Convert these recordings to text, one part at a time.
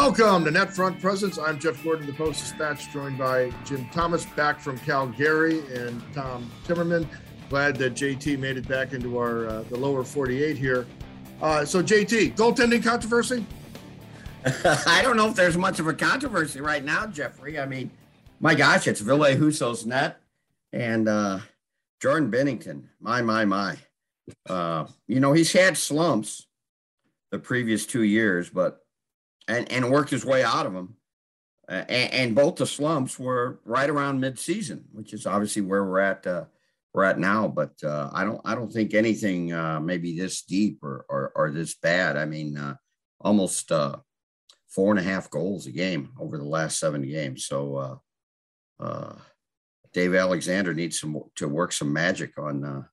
Welcome to Net Front Presence. I'm Jeff Gordon, the Post Dispatch, joined by Jim Thomas back from Calgary and Tom Timmerman. Glad that JT made it back into our uh, the lower 48 here. Uh, so JT, goaltending controversy? I don't know if there's much of a controversy right now, Jeffrey. I mean, my gosh, it's Ville Husso's net and uh, Jordan Binnington. My, my, my. Uh, you know, he's had slumps the previous two years, but and, and worked his way out of them. Uh, and, and, both the slumps were right around midseason, which is obviously where we're at. Uh, we're at now, but uh, I don't. I don't think anything uh, maybe this deep or, or, or this bad. I mean, uh, almost uh, four and a half goals a game over the last seven games. So Dave Alexander needs some to work some magic on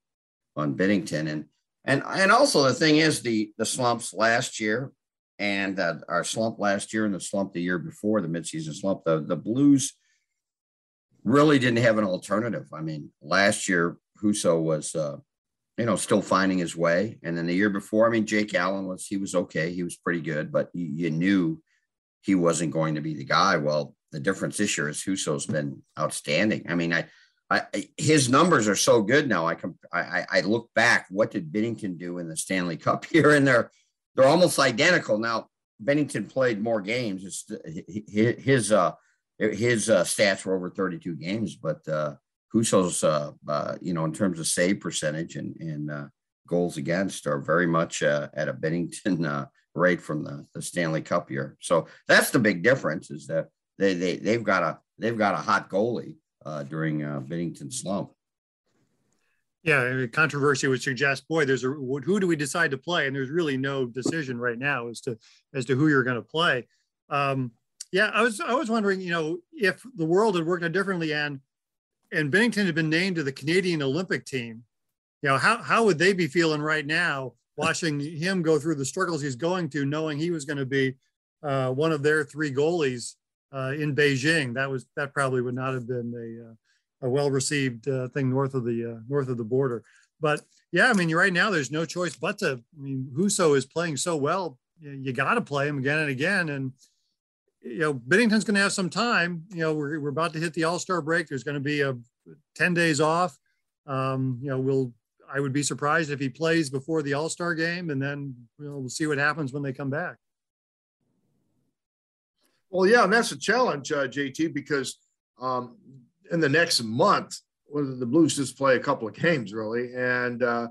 on Binnington and and and also the thing is the the slumps last year and uh, our slump last year and the slump the year before the midseason slump, the, the Blues really didn't have an alternative. I mean, last year Husso was, uh, you know, still finding his way, and then the year before, I mean, Jake Allen was he was okay, he was pretty good, but you, you knew he wasn't going to be the guy. Well, the difference this year is Husso's been outstanding. I mean, I, I his numbers are so good now. I can I, I look back. What did Binnington do in the Stanley Cup here? And they're they're almost identical. Now, Binnington played more games. His uh, his uh, stats were over 32 games, but uh, Husso's, uh, uh, you know, in terms of save percentage and, and uh, goals against are very much uh, at a Binnington uh, rate from the, the Stanley Cup year. So that's the big difference is that they, they, they've got a, they've got a hot goalie uh, during uh, Binnington's slump. Yeah, controversy would suggest, boy, there's a who do we decide to play, and there's really no decision right now as to as to who you're going to play. Um, yeah, I was I was wondering, you know, if the world had worked out differently and and Binnington had been named to the Canadian Olympic team, you know, how how would they be feeling right now, watching him go through the struggles he's going to, knowing he was going to be uh, one of their three goalies uh, in Beijing? That was that probably would not have been a uh, a well-received uh, thing north of the uh, north of the border. But yeah, I mean, right now there's no choice but to. I mean, Husso is playing so well, you, you got to play him again and again. And you know, Binnington's going to have some time. You know, we're we're about to hit the All Star break. There's going to be a ten days off. Um, you know, we'll. I would be surprised if he plays before the All Star game, and then you know, we'll see what happens when they come back. Well, yeah, and that's a challenge, uh, JT, because um, in the next month, the Blues just play a couple of games really, and uh,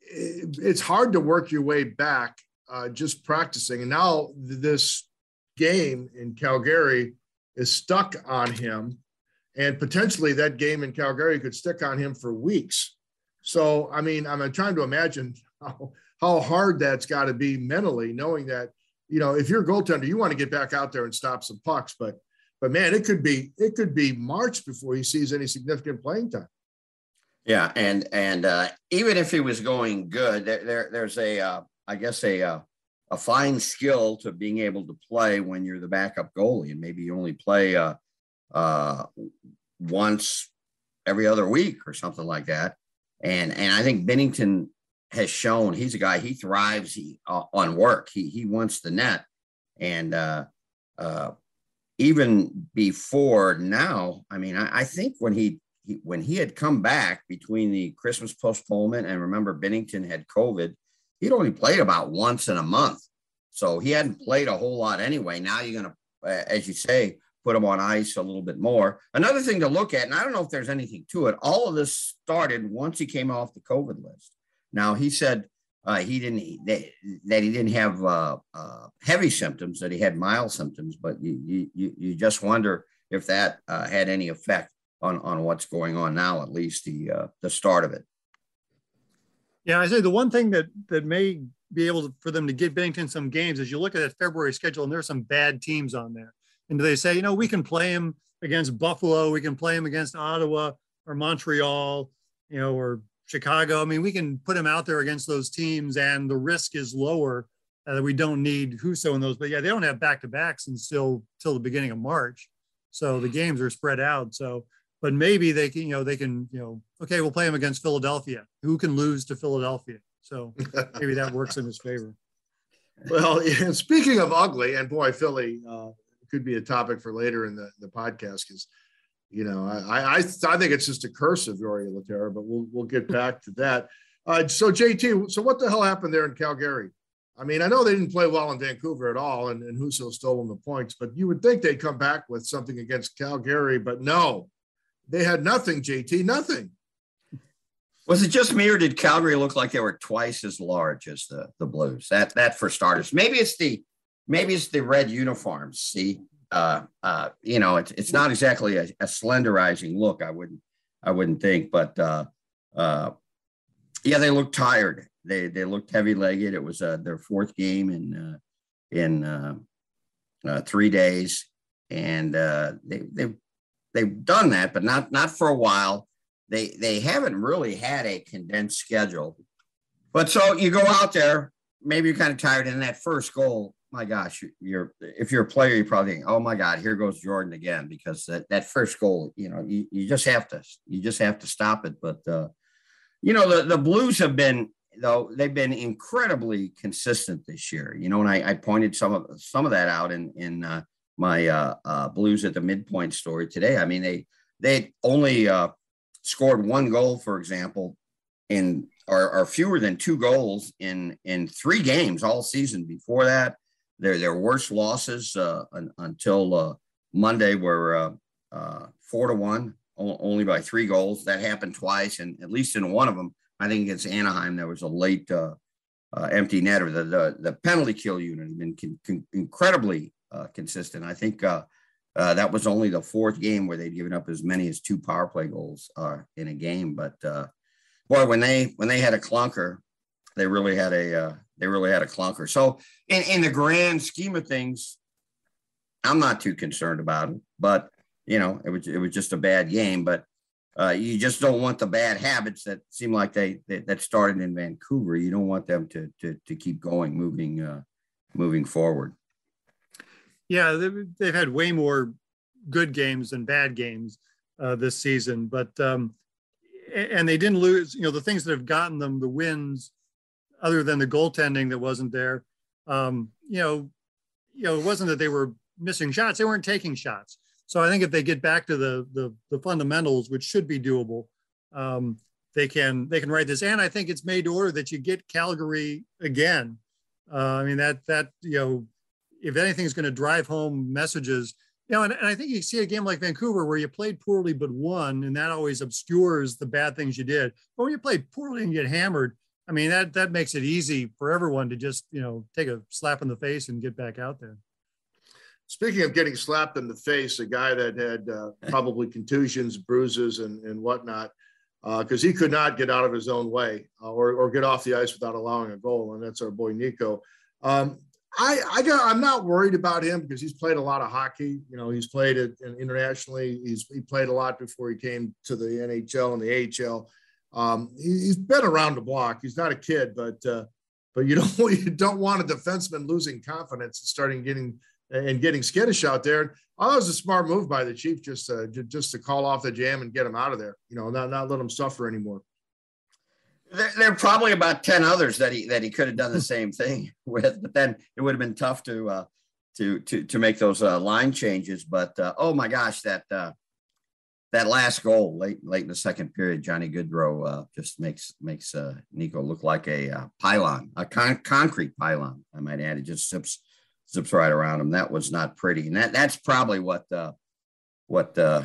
it, it's hard to work your way back uh, just practicing. And now this game in Calgary is stuck on him, and potentially that game in Calgary could stick on him for weeks. So, I mean, I'm trying to imagine how, how hard that's got to be mentally, knowing that, you know, if you're a goaltender, you want to get back out there and stop some pucks, but but man, it could be it could be March before he sees any significant playing time. Yeah, and and uh, even if he was going good, there, there there's a uh, I guess a uh, a fine skill to being able to play when you're the backup goalie, and maybe you only play uh, uh, once every other week or something like that. And and I think Binnington has shown he's a guy he thrives he, uh, on work. He he wants the net, and uh, uh, even before now, I mean, I, I think when he, he, when he had come back between the Christmas postponement and remember Binnington had COVID, he'd only played about once in a month. So he hadn't played a whole lot anyway. Now you're going to, uh, as you say, put him on ice a little bit more. Another thing to look at, and I don't know if there's anything to it, all of this started once he came off the COVID list. Now he said uh, he didn't that, that he didn't have uh, uh, heavy symptoms, that he had mild symptoms, but you you you just wonder if that uh, had any effect on on what's going on now, at least the uh, the start of it. Yeah, I say the one thing that that may be able to, for them to get Binnington some games is you look at that February schedule and there's some bad teams on there, and they say you know we can play him against Buffalo, we can play him against Ottawa or Montreal, you know, or Chicago. I mean, we can put him out there against those teams, and the risk is lower. Uh, we don't need Husso in those, but yeah, they don't have back to backs until till the beginning of March, so the games are spread out. So, but maybe they can, you know, they can, you know, okay, we'll play him against Philadelphia. Who can lose to Philadelphia? So maybe that works in his favor. well, yeah, speaking of ugly, and boy, Philly uh, could be a topic for later in the, the podcast because, you know, I, I, I think it's just a curse of Jori Lehtera, but we'll, we'll get back to that. Uh, so JT, so what the hell happened there in Calgary? I mean, I know they didn't play well in Vancouver at all, and, and Husso stole them the points, but you would think they'd come back with something against Calgary, but no, they had nothing, JT, nothing. Was it just me, or did Calgary look like they were twice as large as the the Blues? That that for starters. Maybe it's the maybe it's the red uniforms. See, uh, uh, you know, it's it's not exactly a, a slenderizing look. I wouldn't I wouldn't think, but uh, uh, yeah, they looked tired. They they looked heavy legged. It was uh, their fourth game in uh, in uh, uh, three days, and uh, they they they've done that, but not not for a while. They they haven't really had a condensed schedule. But so you go out there, maybe you're kind of tired, and that first goal, my gosh, you're if you're a player, you probably think, oh my God, here goes Jordan again, because that, that first goal, you know, you, you just have to you just have to stop it. But uh, you know, the, the Blues have been though they've been incredibly consistent this year. You know, and I, I pointed some of some of that out in in uh, my uh, uh, Blues at the midpoint story today. I mean, they they only uh, scored one goal, for example, in or, fewer than two goals in in three games all season. Before that, their their worst losses uh, un, until uh, Monday were uh, uh, four to one, only by three goals. That happened twice, and at least in one of them, I think against Anaheim, there was a late uh, uh, empty netter. The, the, the penalty kill unit has been con- con- incredibly consistent. I think that was only the fourth game where they'd given up as many as two power play goals in a game. But boy, when they when they had a clunker, they really had a they really had a clunker. So in, in the grand scheme of things, I'm not too concerned about it. But you know, it was it was just a bad game. But uh, you just don't want the bad habits that seem like they, they, that started in Vancouver. You don't want them to to, to keep going, moving uh, moving forward. Yeah, they've, they've had way more good games than bad games uh, this season, but um, and they didn't lose. You know, the things that have gotten them the wins, other than the goaltending that wasn't there. Um, you know, you know, it wasn't that they were missing shots; they weren't taking shots. So I think if they get back to the the, the fundamentals, which should be doable, um, they can they can write this. And I think it's made to order that you get Calgary again. Uh, I mean that that you know, if anything is going to drive home messages, you know, and, and I think you see a game like Vancouver where you played poorly but won, and that always obscures the bad things you did. But when you play poorly and get hammered, I mean that that makes it easy for everyone to just you know take a slap in the face and get back out there. Speaking of getting slapped in the face, a guy that had uh, probably contusions, bruises, and, and whatnot, because uh, he could not get out of his own way uh, or, or get off the ice without allowing a goal, and that's our boy Niko. Um, I, I got, I'm not worried about him because he's played a lot of hockey. You know, he's played it internationally. He's he played a lot before he came to the NHL and the AHL. Um, he, has been around the block. He's not a kid, but uh, but you don't you don't want a defenseman losing confidence and starting getting and getting skittish out there. Oh, that was a smart move by the chief just to, just to call off the jam and get him out of there. You know, not not let him suffer anymore. There, there, are probably about ten others that he that he could have done the same thing with, but then it would have been tough to uh, to to to make those uh, line changes. But uh, oh my gosh, that uh, that last goal late late in the second period, Johnny Gaudreau uh, just makes makes uh, Niko look like a uh, pylon, a con- concrete pylon. I might add. It just zips zips right around him. That was not pretty, and that that's probably what uh, what uh,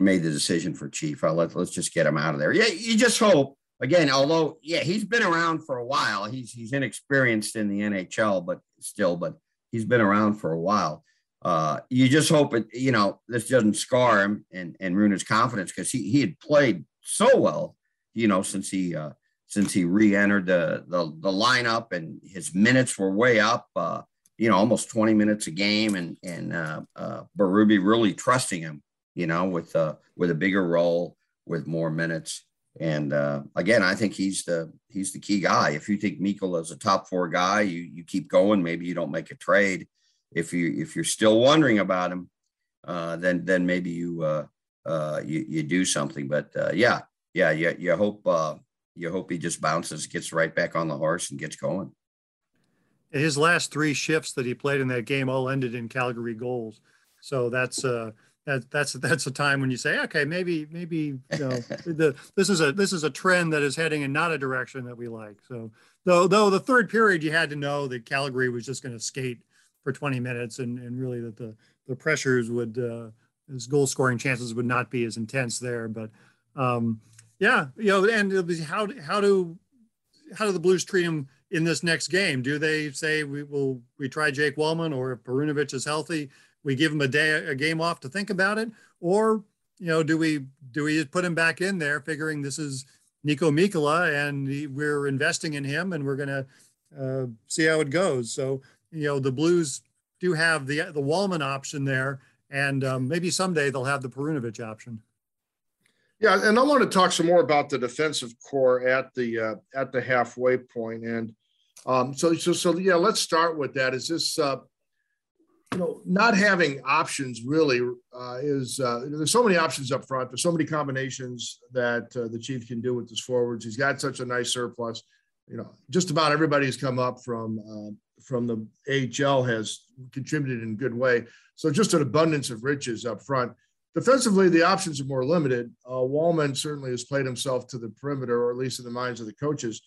made the decision for Chief. I'll let let's just get him out of there. Yeah, you just hope again. Although yeah, he's been around for a while. He's he's inexperienced in the NHL, but still, but he's been around for a while. Uh, you just hope it, you know, this doesn't scar him and, and ruin his confidence because he, he had played so well, you know, since he, uh, since he re-entered the, the, the lineup and his minutes were way up. Uh, you know, almost 20 minutes a game and, and uh, uh, Berube really trusting him, you know, with, uh, with a bigger role, with more minutes. And uh, again, I think he's the he's the key guy. If you think Mikkel is a top four guy, you you keep going. Maybe you don't make a trade. If you if you're still wondering about him, uh, then then maybe you uh, uh, you you do something. But uh, yeah, yeah, you, you hope uh, you hope he just bounces, gets right back on the horse, and gets going. his last three shifts that he played in that game all ended in Calgary goals. So that's uh, that, that's that's a time when you say, okay, maybe maybe you know the this is a this is a trend that is heading in not a direction that we like. So though though the third period you had to know that Calgary was just going to skate for 20 minutes and and really that the the pressures would uh, his goal scoring chances would not be as intense there. But um, yeah, you know, and how how do how do the Blues treat him in this next game? Do they say we will we try Jake Walman or if Perunovich is healthy? we give him a day a game off to think about it or you know do we do we put him back in there figuring this is Niko Mikkola and we're investing in him and we're going to uh, see how it goes so you know the blues do have the the Walman option there and um, maybe someday they'll have the Perunovich option yeah and I want to talk some more about the defensive core at the uh, at the halfway point and um, so so so yeah let's start with that is this uh, you know, not having options really uh, is uh, there's so many options up front. There's so many combinations that uh, the chief can do with his forwards. He's got such a nice surplus. You know, just about everybody's come up from uh, from the AHL has contributed in a good way. So just an abundance of riches up front. Defensively, the options are more limited. Uh, Walman certainly has played himself to the perimeter, or at least in the minds of the coaches.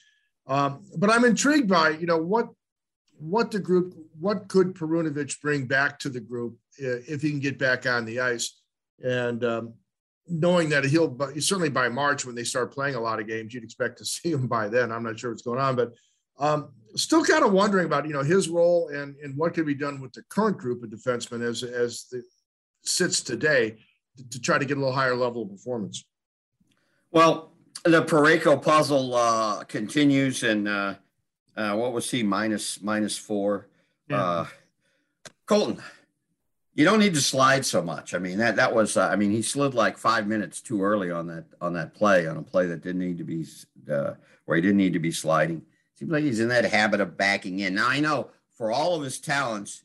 Um, but I'm intrigued by you know what what the group, what could Perunovich bring back to the group if he can get back on the ice? And um, knowing that he'll certainly by March when they start playing a lot of games, you'd expect to see him by then. I'm not sure what's going on, but um, still kind of wondering about you know his role and and what could be done with the current group of defensemen as as it sits today to, to try to get a little higher level of performance. Well, the Parayko puzzle uh, continues, and uh, uh, what was he minus minus four? Yeah. Uh, Colton, you don't need to slide so much. I mean that that was. Uh, I mean he slid like five minutes too early on that on that play on a play that didn't need to be uh, where he didn't need to be sliding. Seems like he's in that habit of backing in. Now I know for all of his talents,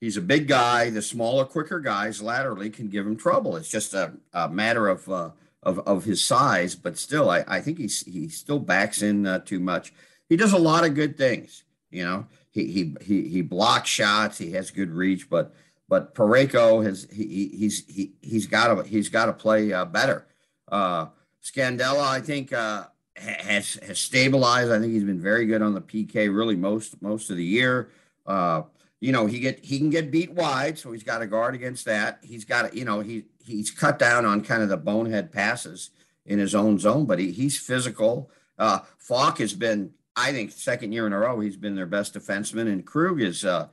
he's a big guy. The smaller, quicker guys laterally can give him trouble. It's just a, a matter of, uh, of of his size, but still, I, I think he's he still backs in uh, too much he does a lot of good things. You know, he he he he blocks shots. He has good reach, but but Parayko has he he's he he's got to he's got to play uh, better. Uh, Scandella, I think, uh, has has stabilized. I think he's been very good on the PK, really most most of the year. Uh, you know, he get he can get beat wide, so he's got to guard against that. He's got you know, he he's cut down on kind of the bonehead passes in his own zone, but he, he's physical. Uh, Faulk has been I think second year in a row he's been their best defenseman, and Krug is uh,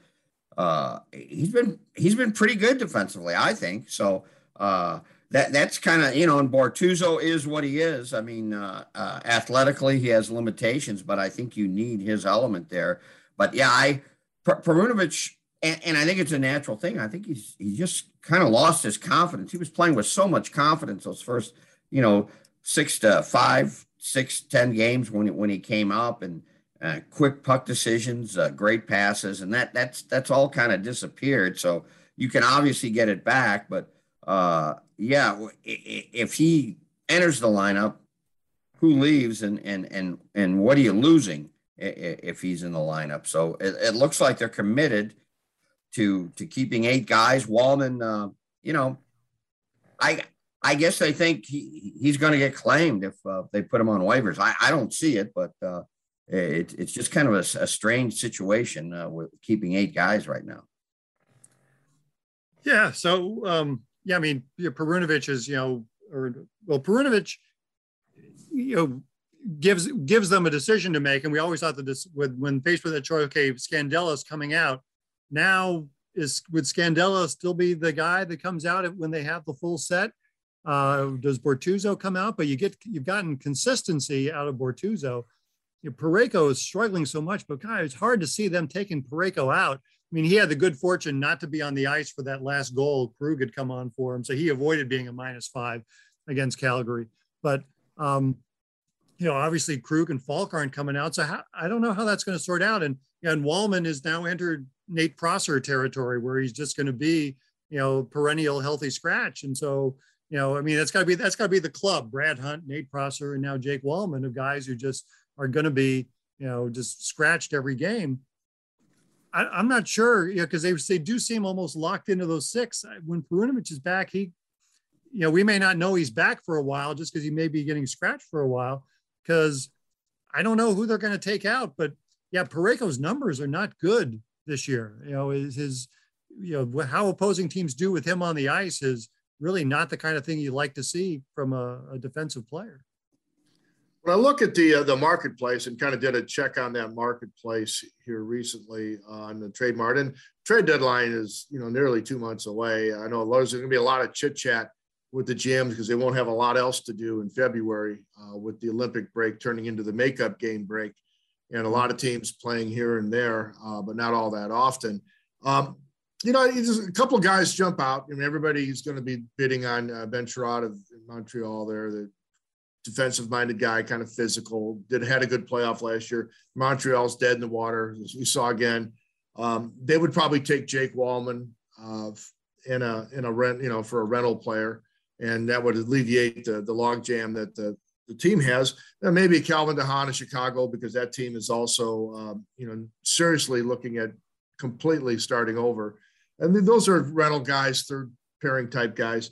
uh, he's been he's been pretty good defensively, I think. So uh, that that's kind of you know, and Bortuzzo is what he is. I mean, uh, uh, athletically he has limitations, but I think you need his element there. But yeah, I Perunovich, and, and I think it's a natural thing. I think he's he just kind of lost his confidence. He was playing with so much confidence those first, you know, six to five six, ten games when when he came up, and uh, quick puck decisions, uh, great passes, and that that's that's all kind of disappeared. So you can obviously get it back, but uh, yeah, if he enters the lineup, who leaves, and and and and what are you losing if he's in the lineup? So it, it looks like they're committed to to keeping eight guys. Walman, uh, you know, I I guess they think he, he's going to get claimed if uh, they put him on waivers. I, I don't see it, but uh, it, it's just kind of a, a strange situation uh, with keeping eight guys right now. Yeah. So, um, yeah, I mean, yeah, Perunovich is, you know, or well, Perunovich, you know, gives gives them a decision to make, and we always thought that this, with, when faced with that choice, okay, Scandella's coming out. Now, is would Scandella still be the guy that comes out when they have the full set? Uh, does Bortuzzo come out? But you get you've gotten consistency out of Bortuzzo. You know, Parayko is struggling so much, but God, it's hard to see them taking Parayko out. I mean, he had the good fortune not to be on the ice for that last goal. Krug had come on for him, so he avoided being a minus five against Calgary. But um, you know, obviously Krug and Faulk aren't coming out, so how, I don't know how that's going to sort out. And and Walman has now entered Nate Prosser territory, where he's just going to be you know perennial healthy scratch, and so you know, I mean, that's got to be that's got to be the club. Brad Hunt, Nate Prosser, and now Jake Walman of guys who just are going to be, you know, just scratched every game. I, am not sure, you know, because they they do seem almost locked into those six. When Perunovich is back, he, you know, we may not know he's back for a while just because he may be getting scratched for a while. Because I don't know who they're going to take out, but yeah, Parayko's numbers are not good this year. You know, his, his you know how opposing teams do with him on the ice is really not the kind of thing you like to see from a, a defensive player. When I look at the uh, the marketplace and kind of did a check on that marketplace here recently on the trade market, and trade deadline is you know nearly two months away. I know there's going to be a lot of chit chat with the GMs because they won't have a lot else to do in February uh, with the Olympic break turning into the makeup game break, and a lot of teams playing here and there, uh, but not all that often. Um, you know, a couple of guys jump out. I mean, everybody's going to be bidding on uh, Ben Chiarot of Montreal there, the defensive minded guy, kind of physical. Did had a good playoff last year. Montreal's dead in the water, as we saw again. Um, they would probably take Jake Walman uh, in a in a rent, you know, for a rental player, and that would alleviate the the log jam that the the team has. And maybe Calvin DeHaan in Chicago because that team is also um, you know seriously looking at completely starting over. And those are rental guys, third pairing type guys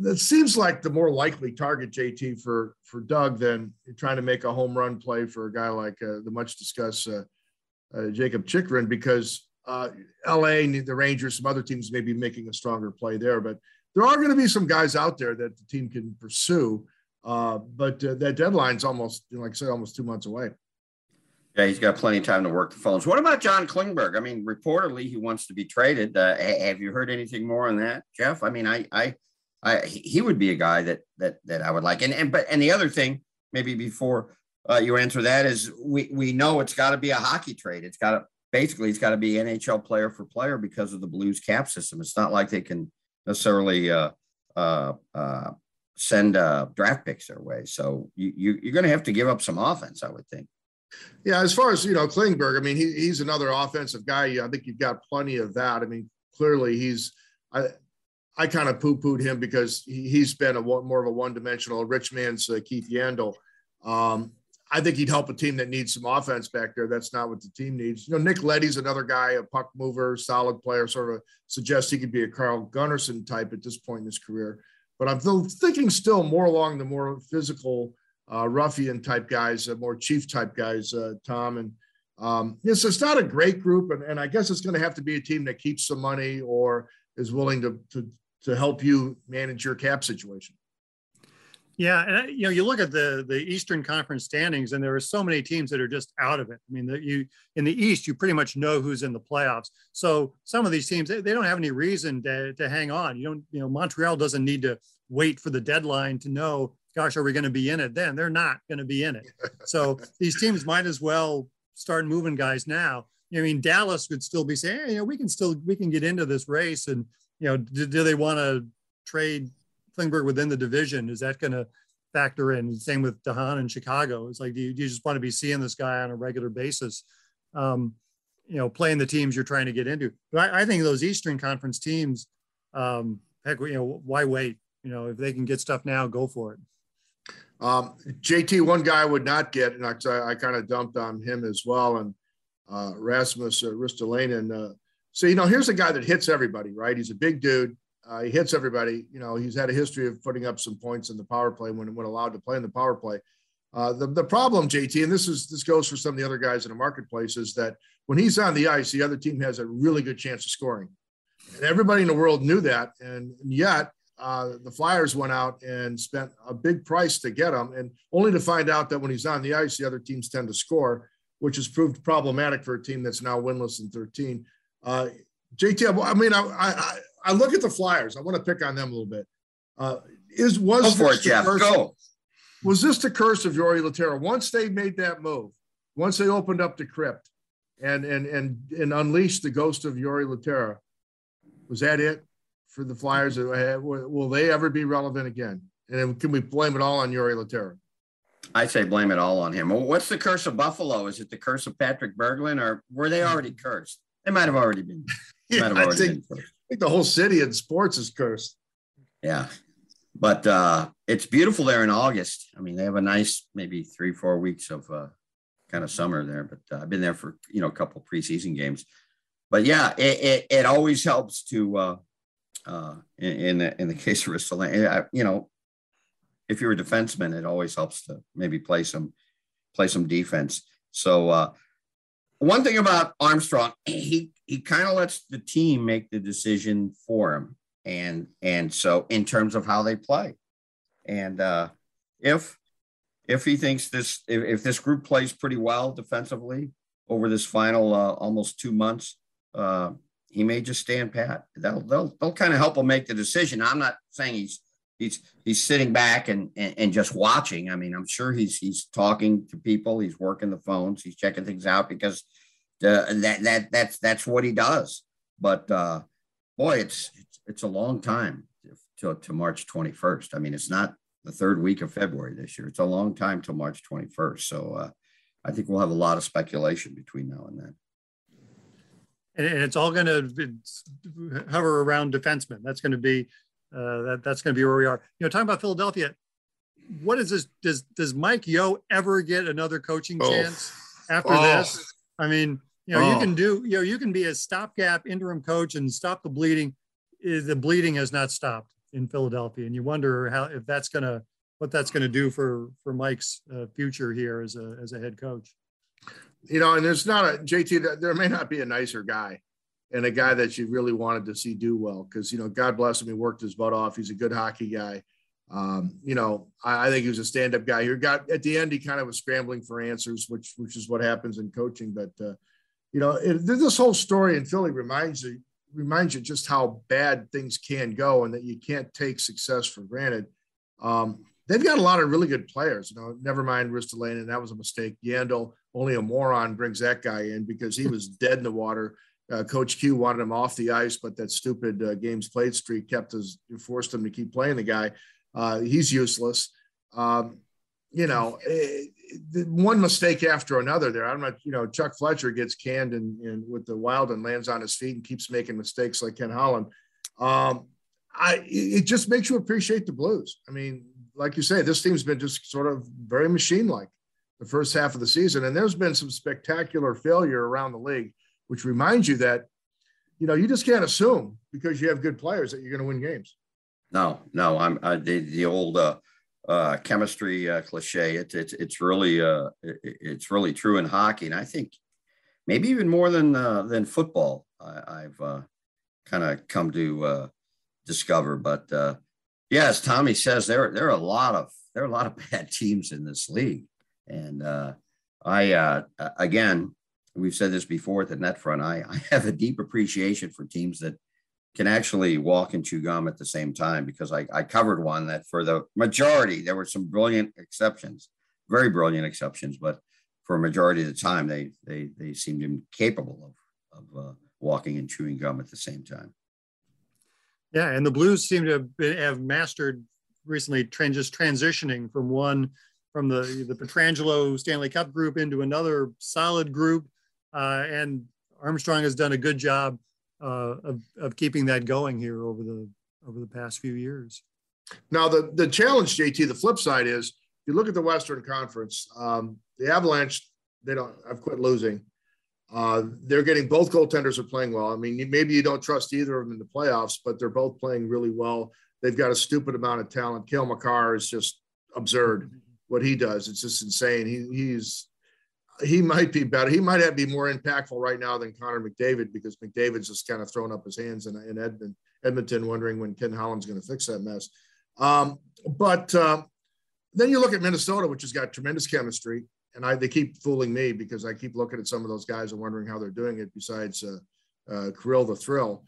that seems like the more likely target JT for for Doug than trying to make a home run play for a guy like uh, the much discussed uh, uh, Jakob Chychrun because uh, LA the Rangers, some other teams may be making a stronger play there, but there are going to be some guys out there that the team can pursue. Uh, but uh, that deadline's almost, like I said, almost two months away. Yeah, he's got plenty of time to work the phones. What about John Klingberg? I mean, reportedly he wants to be traded. have you heard anything more on that, Jeff? I mean, I I I, he would be a guy that that that I would like. And and but and the other thing, maybe before uh, you answer that, is we we know it's got to be a hockey trade. It's got to basically it's got to be NHL player for player because of the Blues cap system. It's not like they can necessarily uh, uh, uh, send uh, draft picks their way. So you, you you're going to have to give up some offense, I would think. Yeah, as far as you know, Klingberg, I mean, he, he's another offensive guy. I think you've got plenty of that. I mean, clearly he's. I, I kind of poo-pooed him because he, has been a more of a one-dimensional rich man's uh, Keith Yandle. Um, I think he'd help a team that needs some offense back there. That's not what the team needs. You know, Nick Leddy's another guy, a puck mover, solid player. Sort of suggests he could be a Carl Gunnarsson type at this point in his career. But I'm thinking still more along the more physical, uh, ruffian type guys, uh, more chief type guys, uh, Tom. And um, it's, it's not a great group, and, and I guess it's going to have to be a team that keeps some money or is willing to, to to help you manage your cap situation. Yeah, and you know, you look at the the Eastern Conference standings, and there are so many teams that are just out of it. I mean, that you in the East, you pretty much know who's in the playoffs. So some of these teams, they, they don't have any reason to, to hang on. You don't, you know, Montreal doesn't need to wait for the deadline to know, gosh, are we going to be in it? Then they're not going to be in it. So these teams might as well start moving guys now. I mean, Dallas would still be saying, hey, you know, we can still we can get into this race and you know, do, do they want to trade Klingberg within the division? Is that going to factor in? Same with DeHaan in Chicago. It's like, do you, do you, just want to be seeing this guy on a regular basis? Um, you know, playing the teams you're trying to get into. But I, I think those Eastern Conference teams, um, heck, you know, why wait? You know, if they can get stuff now, go for it. Um, JT, one guy I would not get, and I, I kind of dumped on him as well, and uh, Rasmus uh, Ristolainen. Uh, so, you know, here's a guy that hits everybody, right? He's a big dude. Uh, he hits everybody. You know, he's had a history of putting up some points in the power play when, when allowed to play in the power play. Uh, the, the problem, JT, and this is this goes for some of the other guys in the marketplace, is that when he's on the ice, the other team has a really good chance of scoring. And everybody in the world knew that. And, and yet uh, the Flyers went out and spent a big price to get him, and only to find out that when he's on the ice, the other teams tend to score, which has proved problematic for a team that's now winless in 13. Uh, JT, I mean, I, I, I look at the Flyers. I want to pick on them a little bit. Uh, is was Go for it, Jeff. Curse, Go. Was this the curse of Jori Lehtera? Once they made that move, once they opened up the crypt and and and and unleashed the ghost of Jori Lehtera, was that it for the Flyers? Uh, will they ever be relevant again? And can we blame it all on Jori Lehtera? I say blame it all on him. What's the curse of Buffalo? Is it the curse of Patrick Berglund, or were they already cursed? They might have already been. yeah, I think, I think the whole city in sports is cursed. Yeah. But uh, it's beautiful there in August. I mean, they have a nice maybe three, four weeks of uh, kind of summer there. But uh, I've been there for you know a couple preseason games. but yeah, it, it, it always helps to, uh, uh, in, in the, in the case of Ristolainen, you know, if you're a defenseman, it always helps to maybe play some, play some defense. So, uh, one thing about Armstrong, he, he kind of lets the team make the decision for him. And, and so in terms of how they play and, uh, if, if he thinks this, if, if this group plays pretty well defensively over this final, uh, almost two months, uh, he may just stand pat. They'll they'll they'll kind of help him make the decision. I'm not saying he's he's he's sitting back and, and, and just watching. I mean, I'm sure he's he's talking to people. He's working the phones. He's checking things out because uh, that that that's that's what he does. But uh, boy, it's, it's it's a long time to, to March 21st. I mean, it's not the third week of February this year. It's a long time till March 21st. So uh, I think we'll have a lot of speculation between now and then and, it's all going to hover around defensemen. That's going to be uh, that that's going to be where we are. You know, talking about Philadelphia, what is this? Does does Mike Yeo ever get another coaching oh. chance after oh. this? I mean, you know, oh. you can do you know you can be a stopgap interim coach and stop the bleeding. The bleeding has not stopped in Philadelphia, and you wonder how if that's going to what that's going to do for for Mike's uh, future here as a as a head coach you know, and there's not a JT. There may not be a nicer guy, and a guy that you really wanted to see do well because you know, God bless him, he worked his butt off. He's a good hockey guy. Um, you know, I, I, think he was a stand-up guy. He got at the end, he kind of was scrambling for answers, which which is what happens in coaching. But uh, you know, it, this whole story in Philly reminds you reminds you just how bad things can go, and that you can't take success for granted. Um, they've got a lot of really good players. You know, never mind Ristolainen, and that was a mistake. Yandle, only a moron brings that guy in because he was dead in the water. Uh, Coach Q wanted him off the ice, but that stupid uh, games played streak kept us forced him to keep playing the guy. Uh, he's useless. Um, you know, it, it, one mistake after another there. I'm not, you know, Chuck Fletcher gets canned in with the Wild and lands on his feet and keeps making mistakes like Ken Holland. Um, I, it just makes you appreciate the Blues. I mean, like you say, this team's been just sort of very machine like the first half of the season. And there's been some spectacular failure around the league, which reminds you that, you know, you just can't assume because you have good players that you're going to win games. No, no, I'm uh, the, the old uh, uh, chemistry uh, cliche. It's it's it's really uh, it's really true in hockey, and I think maybe even more than uh, than football. I, have uh, kind of come to uh, discover, but uh, yes, Tommy says there there are a lot of there are a lot of bad teams in this league, and uh, I uh, again we've said this before at the net front. I, I have a deep appreciation for teams that can actually walk and chew gum at the same time because I, I covered one that for the majority there were some brilliant exceptions, very brilliant exceptions, but for a majority of the time they they they seemed incapable of of uh, walking and chewing gum at the same time. Yeah, and the Blues seem to have, mastered recently trans, just transitioning from one from the the Pietrangelo Stanley Cup group into another solid group, and Armstrong has done a good job uh, of of keeping that going here over the over the past few years. Now the the challenge, JT, the flip side is if you look at the Western Conference, um, the Avalanche they don't. I've quit losing. Uh, they're getting both goaltenders are playing well. I mean, maybe you don't trust either of them in the playoffs, but they're both playing really well. They've got a stupid amount of talent. Cale Makar is just absurd what he does. It's just insane. He he's he might be better. He might have be more impactful right now than Connor McDavid because McDavid's just kind of thrown up his hands in, in Edmonton, Edmonton, wondering when Ken Holland's going to fix that mess. Um, but uh, then you look at Minnesota, which has got tremendous chemistry and I they keep fooling me because I keep looking at some of those guys and wondering how they're doing it. Besides uh, uh, Kirill the Thrill,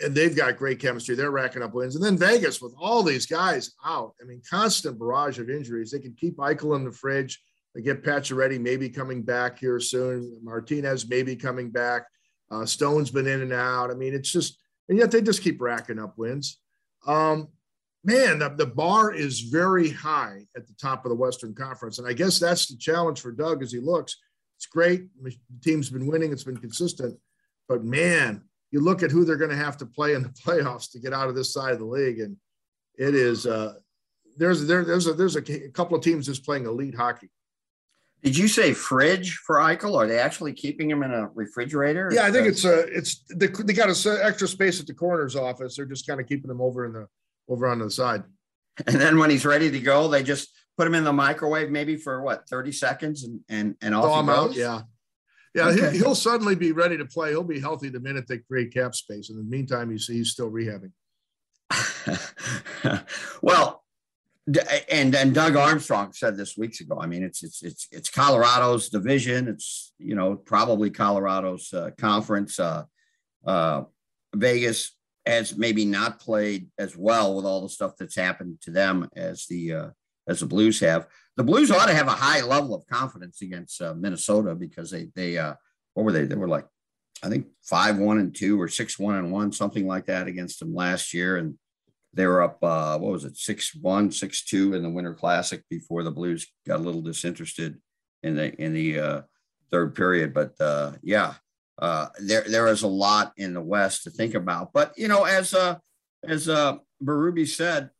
and they've got great chemistry. They're racking up wins, and then Vegas with all these guys out. I mean, constant barrage of injuries. They can keep Eichel in the fridge. They get Pacioretty maybe coming back here soon. Martinez maybe coming back. Uh, Stone's been in and out. I mean, it's just, and yet they just keep racking up wins. Um, man, the, the bar is very high at the top of the Western Conference. And I guess that's the challenge for Doug as he looks. It's great. The team's been winning, it's been consistent. But man, you look at who they're going to have to play in the playoffs to get out of this side of the league. And it is, uh, there's, there, there's, a, there's a, a couple of teams just playing elite hockey. Did you say fridge for Eichel? Are they actually keeping him in a refrigerator? Yeah, I think uh, it's a it's they, they got a extra space at the coroner's office. They're just kind of keeping him over in the over on the side. And then when he's ready to go, they just put him in the microwave maybe for what 30 seconds and and and off Thaw he. Out, yeah. Yeah, okay. he'll suddenly be ready to play. He'll be healthy the minute they create cap space. In the meantime, he's he's still rehabbing. well, and and Doug Armstrong said this weeks ago. I mean, it's it's it's it's Colorado's division. It's you know probably Colorado's uh, conference. Uh, uh, Vegas has maybe not played as well with all the stuff that's happened to them as the uh, as the Blues have. The Blues ought to have a high level of confidence against uh, Minnesota because they they uh, what were they? They were like I think five one and two or six one and one something like that against them last year and they were up, uh, what was it, 6 1, 6 2 in the Winter Classic before the Blues got a little disinterested in the in the uh, third period. But uh, yeah, uh, there there is a lot in the West to think about. But you know, as uh, as uh, Berube said,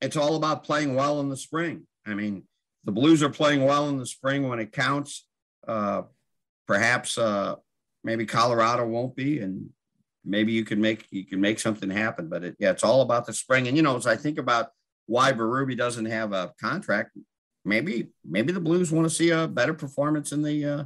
it's all about playing well in the spring. I mean, the Blues are playing well in the spring when it counts. Uh, perhaps uh, maybe Colorado won't be, and maybe you can make you can make something happen. But it, yeah, it's all about the spring. And you know, as I think about why Berube doesn't have a contract, maybe maybe the Blues want to see a better performance in the uh,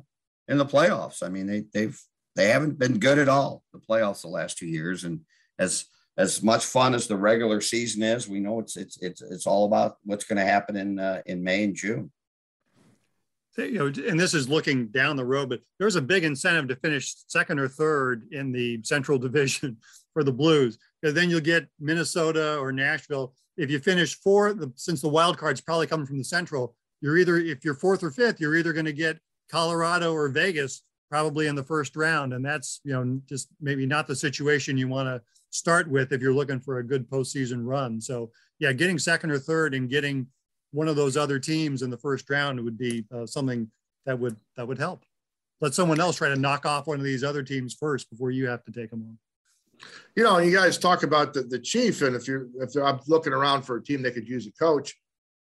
in the playoffs. I mean, they they've they haven't been good at all the playoffs the last two years, and as as much fun as the regular season is, we know it's it's it's it's all about what's going to happen in uh, in May and June you know, and this is looking down the road, but there's a big incentive to finish second or third in the Central Division for the Blues, because then you'll get Minnesota or Nashville. If you finish fourth, since the wild card's probably coming from the Central, you're either if you're fourth or fifth, you're either going to get Colorado or Vegas probably in the first round, and that's you know just maybe not the situation you want to start with if you're looking for a good postseason run. So yeah, getting second or third and getting one of those other teams in the first round would be uh, something that would that would help. Let someone else try to knock off one of these other teams first before you have to take them on. You know, you guys talk about the, the chief, and if you're if I'm looking around for a team that could use a coach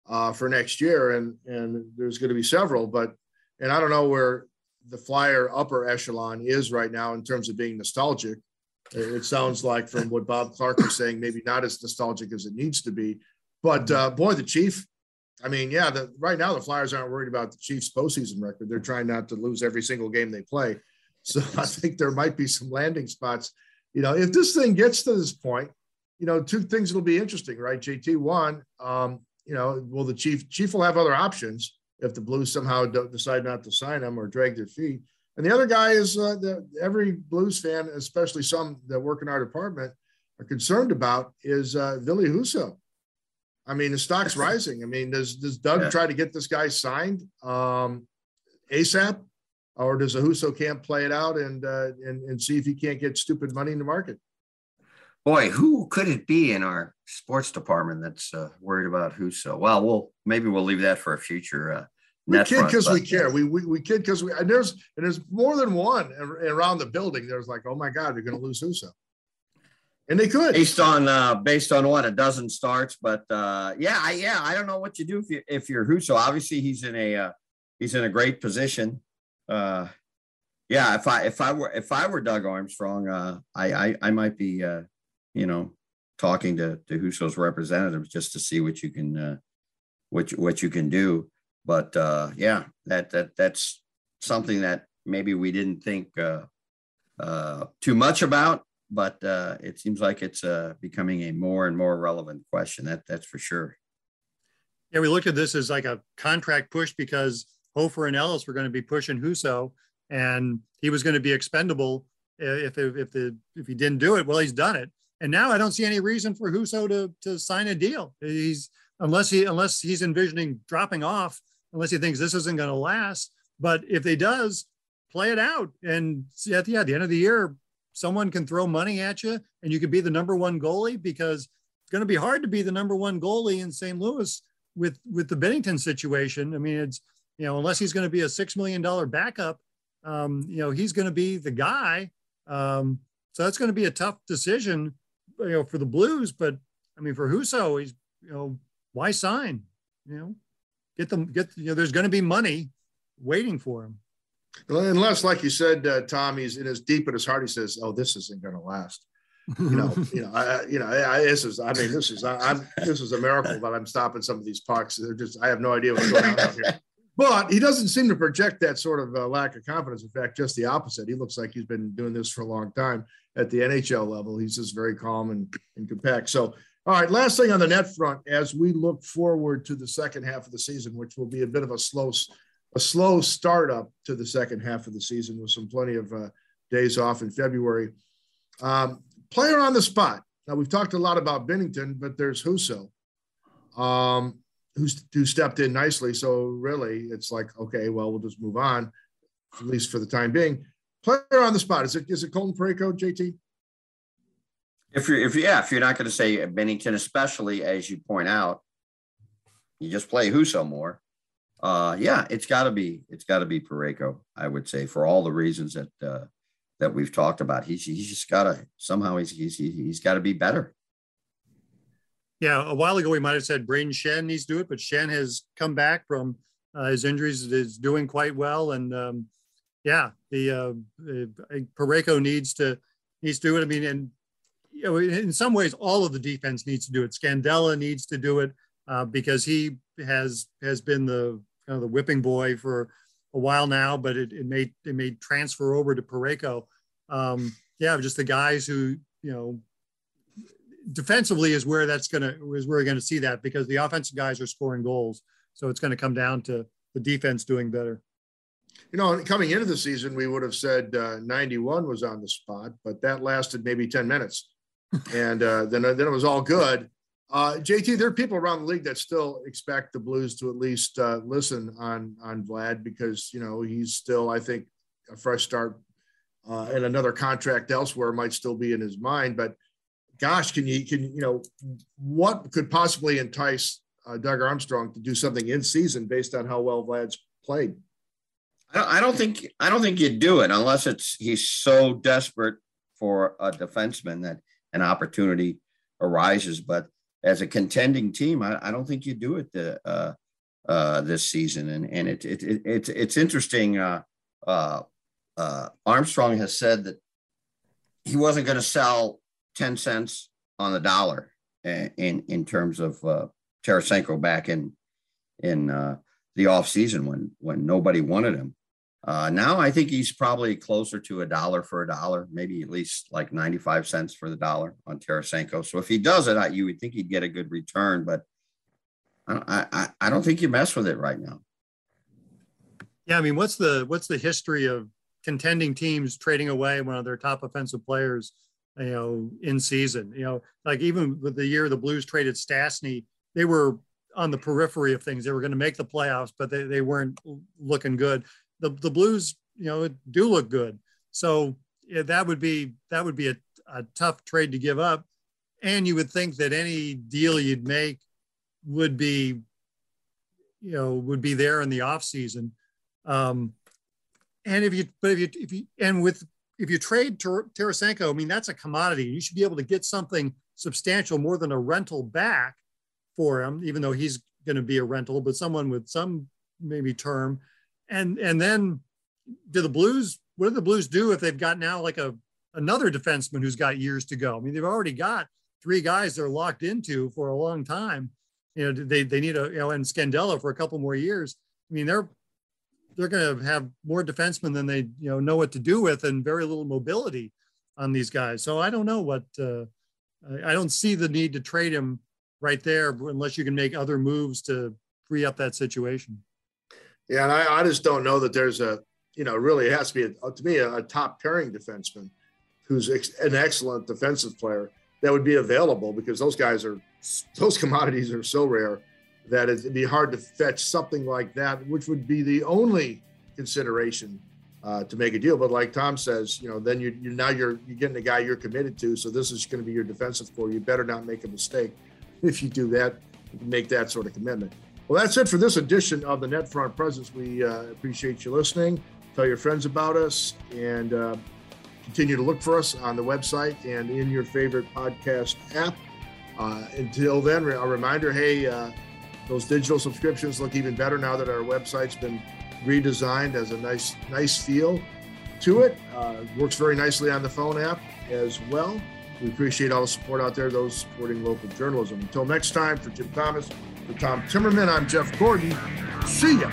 uh, for next year, and and there's going to be several, but and I don't know where the flyer upper echelon is right now in terms of being nostalgic. It sounds like from what Bob Clarke was saying, maybe not as nostalgic as it needs to be. But uh, boy, the chief I mean, yeah, the, right now the Flyers aren't worried about the Chiefs' postseason record. They're trying not to lose every single game they play. So I think there might be some landing spots. You know, if this thing gets to this point, you know, two things will be interesting, right? JT, one, um, you know, will the Chief Chief will have other options if the Blues somehow decide not to sign him or drag their feet. And the other guy is uh, the, every Blues fan, especially some that work in our department, are concerned about is uh, Ville Husso. I mean, the stock's rising. I mean, does does Doug yeah. try to get this guy signed um, ASAP, or does a Husso camp play it out and, uh, and and see if he can't get stupid money in the market? Boy, who could it be in our sports department that's uh, worried about Husso? Well, we'll maybe we'll leave that for a future. Uh, we kid because we care. We, we we kid because we and there's and there's more than one around the building. There's like, oh my God, they're going to lose Husso and they could based on uh, based on what a dozen starts. But uh, yeah, I, yeah, I don't know what you do if you if you're Husso. Obviously, he's in a uh, he's in a great position. Uh, yeah, if I if I were if I were Doug Armstrong, uh, I, I I might be uh, you know talking to to Husso's representatives just to see what you can uh, what you, what you can do. But uh, yeah, that that that's something that maybe we didn't think uh, uh, too much about but uh, it seems like it's uh, becoming a more and more relevant question. That that's for sure. Yeah, we looked at this as like a contract push because Hofer and Ellis were going to be pushing Husso, and he was going to be expendable if if if, the, if he didn't do it. Well, he's done it, and now I don't see any reason for Husso to to sign a deal. He's unless he unless he's envisioning dropping off, unless he thinks this isn't going to last. But if he does, play it out, and at the, at the end of the year, someone can throw money at you and you could be the number one goalie because it's going to be hard to be the number one goalie in St. Louis with with the Binnington situation. I mean, it's you know unless he's going to be a six million dollar backup, um, you know he's going to be the guy. Um, so that's going to be a tough decision, you know, for the Blues. But I mean, for Husso, he's you know why sign? You know, get them get you know there's going to be money waiting for him. Unless, like you said, uh, Tom, he's in his deep in his heart. He says, "Oh, this isn't going to last." you know, you know, I, you know, I, this is. I mean, this is. I, am This is a miracle that I'm stopping some of these pucks. They're just. I have no idea what's going on out here. But he doesn't seem to project that sort of uh, lack of confidence. In fact, just the opposite. He looks like he's been doing this for a long time at the NHL level. He's just very calm and, and compact. So, all right, last thing on the net front, as we look forward to the second half of the season, which will be a bit of a slow, a slow startup to the second half of the season with some plenty of uh, days off in February. Um, player on the spot. Now we've talked a lot about Binnington, but there's Husso. Um, who's who stepped in nicely. So really, it's like okay, well, we'll just move on, at least for the time being. Player on the spot is it is it Colton Parayko, JT? If you're if yeah, if you're not going to say Binnington, especially as you point out, you just play Husso more. Uh, yeah, it's got to be it's got to be Parayko. I would say for all the reasons that uh, that we've talked about. He's he's just got to somehow he's he's he's got to be better. Yeah, a while ago we might have said Brayden Schenn needs to do it, but Schenn has come back from uh, his injuries, is doing quite well, and um, yeah, the uh, Parayko needs to needs to do it. I mean, and you know, in some ways, all of the defense needs to do it. Scandella needs to do it uh, because he has has been the the whipping boy for a while now, but it, it may it may transfer over to Parayko. Um, yeah, just the guys who you know defensively is where that's going to is where we're going to see that because the offensive guys are scoring goals. So it's going to come down to the defense doing better. You know, coming into the season, we would have said uh, 91 was on the spot, but that lasted maybe 10 minutes, and uh, then then it was all good. Uh, JT, there are people around the league that still expect the Blues to at least uh, listen on on Vlad because you know he's still, I think, a fresh start uh, and another contract elsewhere might still be in his mind. But gosh, can you can you know what could possibly entice uh, Doug Armstrong to do something in season based on how well Vlad's played? I don't, I don't think I don't think you'd do it unless it's he's so desperate for a defenseman that an opportunity arises. But as a contending team, I, I don't think you do it the, uh, uh, this season. And and it, it, it it's it's interesting. Uh, uh, uh Armstrong has said that he wasn't going to sell 10 cents on the dollar in in terms of uh, Tarasenko back in in the off season when when nobody wanted him. Uh, now I think he's probably closer to a dollar for a dollar, maybe at least like 95 cents for the dollar on Tarasenko. So if he does it, I, you would think he'd get a good return, but I, I, I don't think you mess with it right now. Yeah, I mean, what's the what's the history of contending teams trading away one of their top offensive players you know, in season. You know, like even with the year the Blues traded Stastny, they were on the periphery of things. They were going to make the playoffs, but they, they weren't looking good. The the Blues, you know, do look good. So yeah, that would be that would be a, a tough trade to give up. And you would think that any deal you'd make would be, you know, would be there in the off season. Um, and if you, but if you, if you, and with if you trade Ter- Tarasenko, I mean, that's a commodity. You should be able to get something substantial more than a rental back for him, even though he's going to be a rental, but someone with some maybe term. And and then do the Blues, what do the Blues do if they've got now like a another defenseman who's got years to go? I mean, they've already got three guys they're locked into for a long time. You know, they they need a you know and Scandella for a couple more years. I mean, they're they're going to have more defensemen than they you know know what to do with, and very little mobility on these guys. So I don't know what uh, I don't see the need to trade him right there unless you can make other moves to free up that situation. Yeah, and I, I just don't know that there's a you know really it has to be a, to me a, a top pairing defenseman who's ex- an excellent defensive player that would be available because those guys are those commodities are so rare that it'd be hard to fetch something like that, which would be the only consideration uh, to make a deal. But like Tom says, you know, then you you now you're you're getting a guy you're committed to. So this is going to be your defensive core. You better not make a mistake if you do that. Make that sort of commitment. Well, that's it for this edition of the Net Front Presence. We uh, appreciate you listening. Tell your friends about us and uh, continue to look for us on the website and in your favorite podcast app. Uh, until then, a reminder hey, uh, those digital subscriptions look even better now that our website's been redesigned, as a nice nice feel to it. Uh, works very nicely on the phone app as well. We appreciate all the support out there, those supporting local journalism. Until next time, for Jim Thomas, for Tom Timmerman, I'm Jeff Gordon. See ya.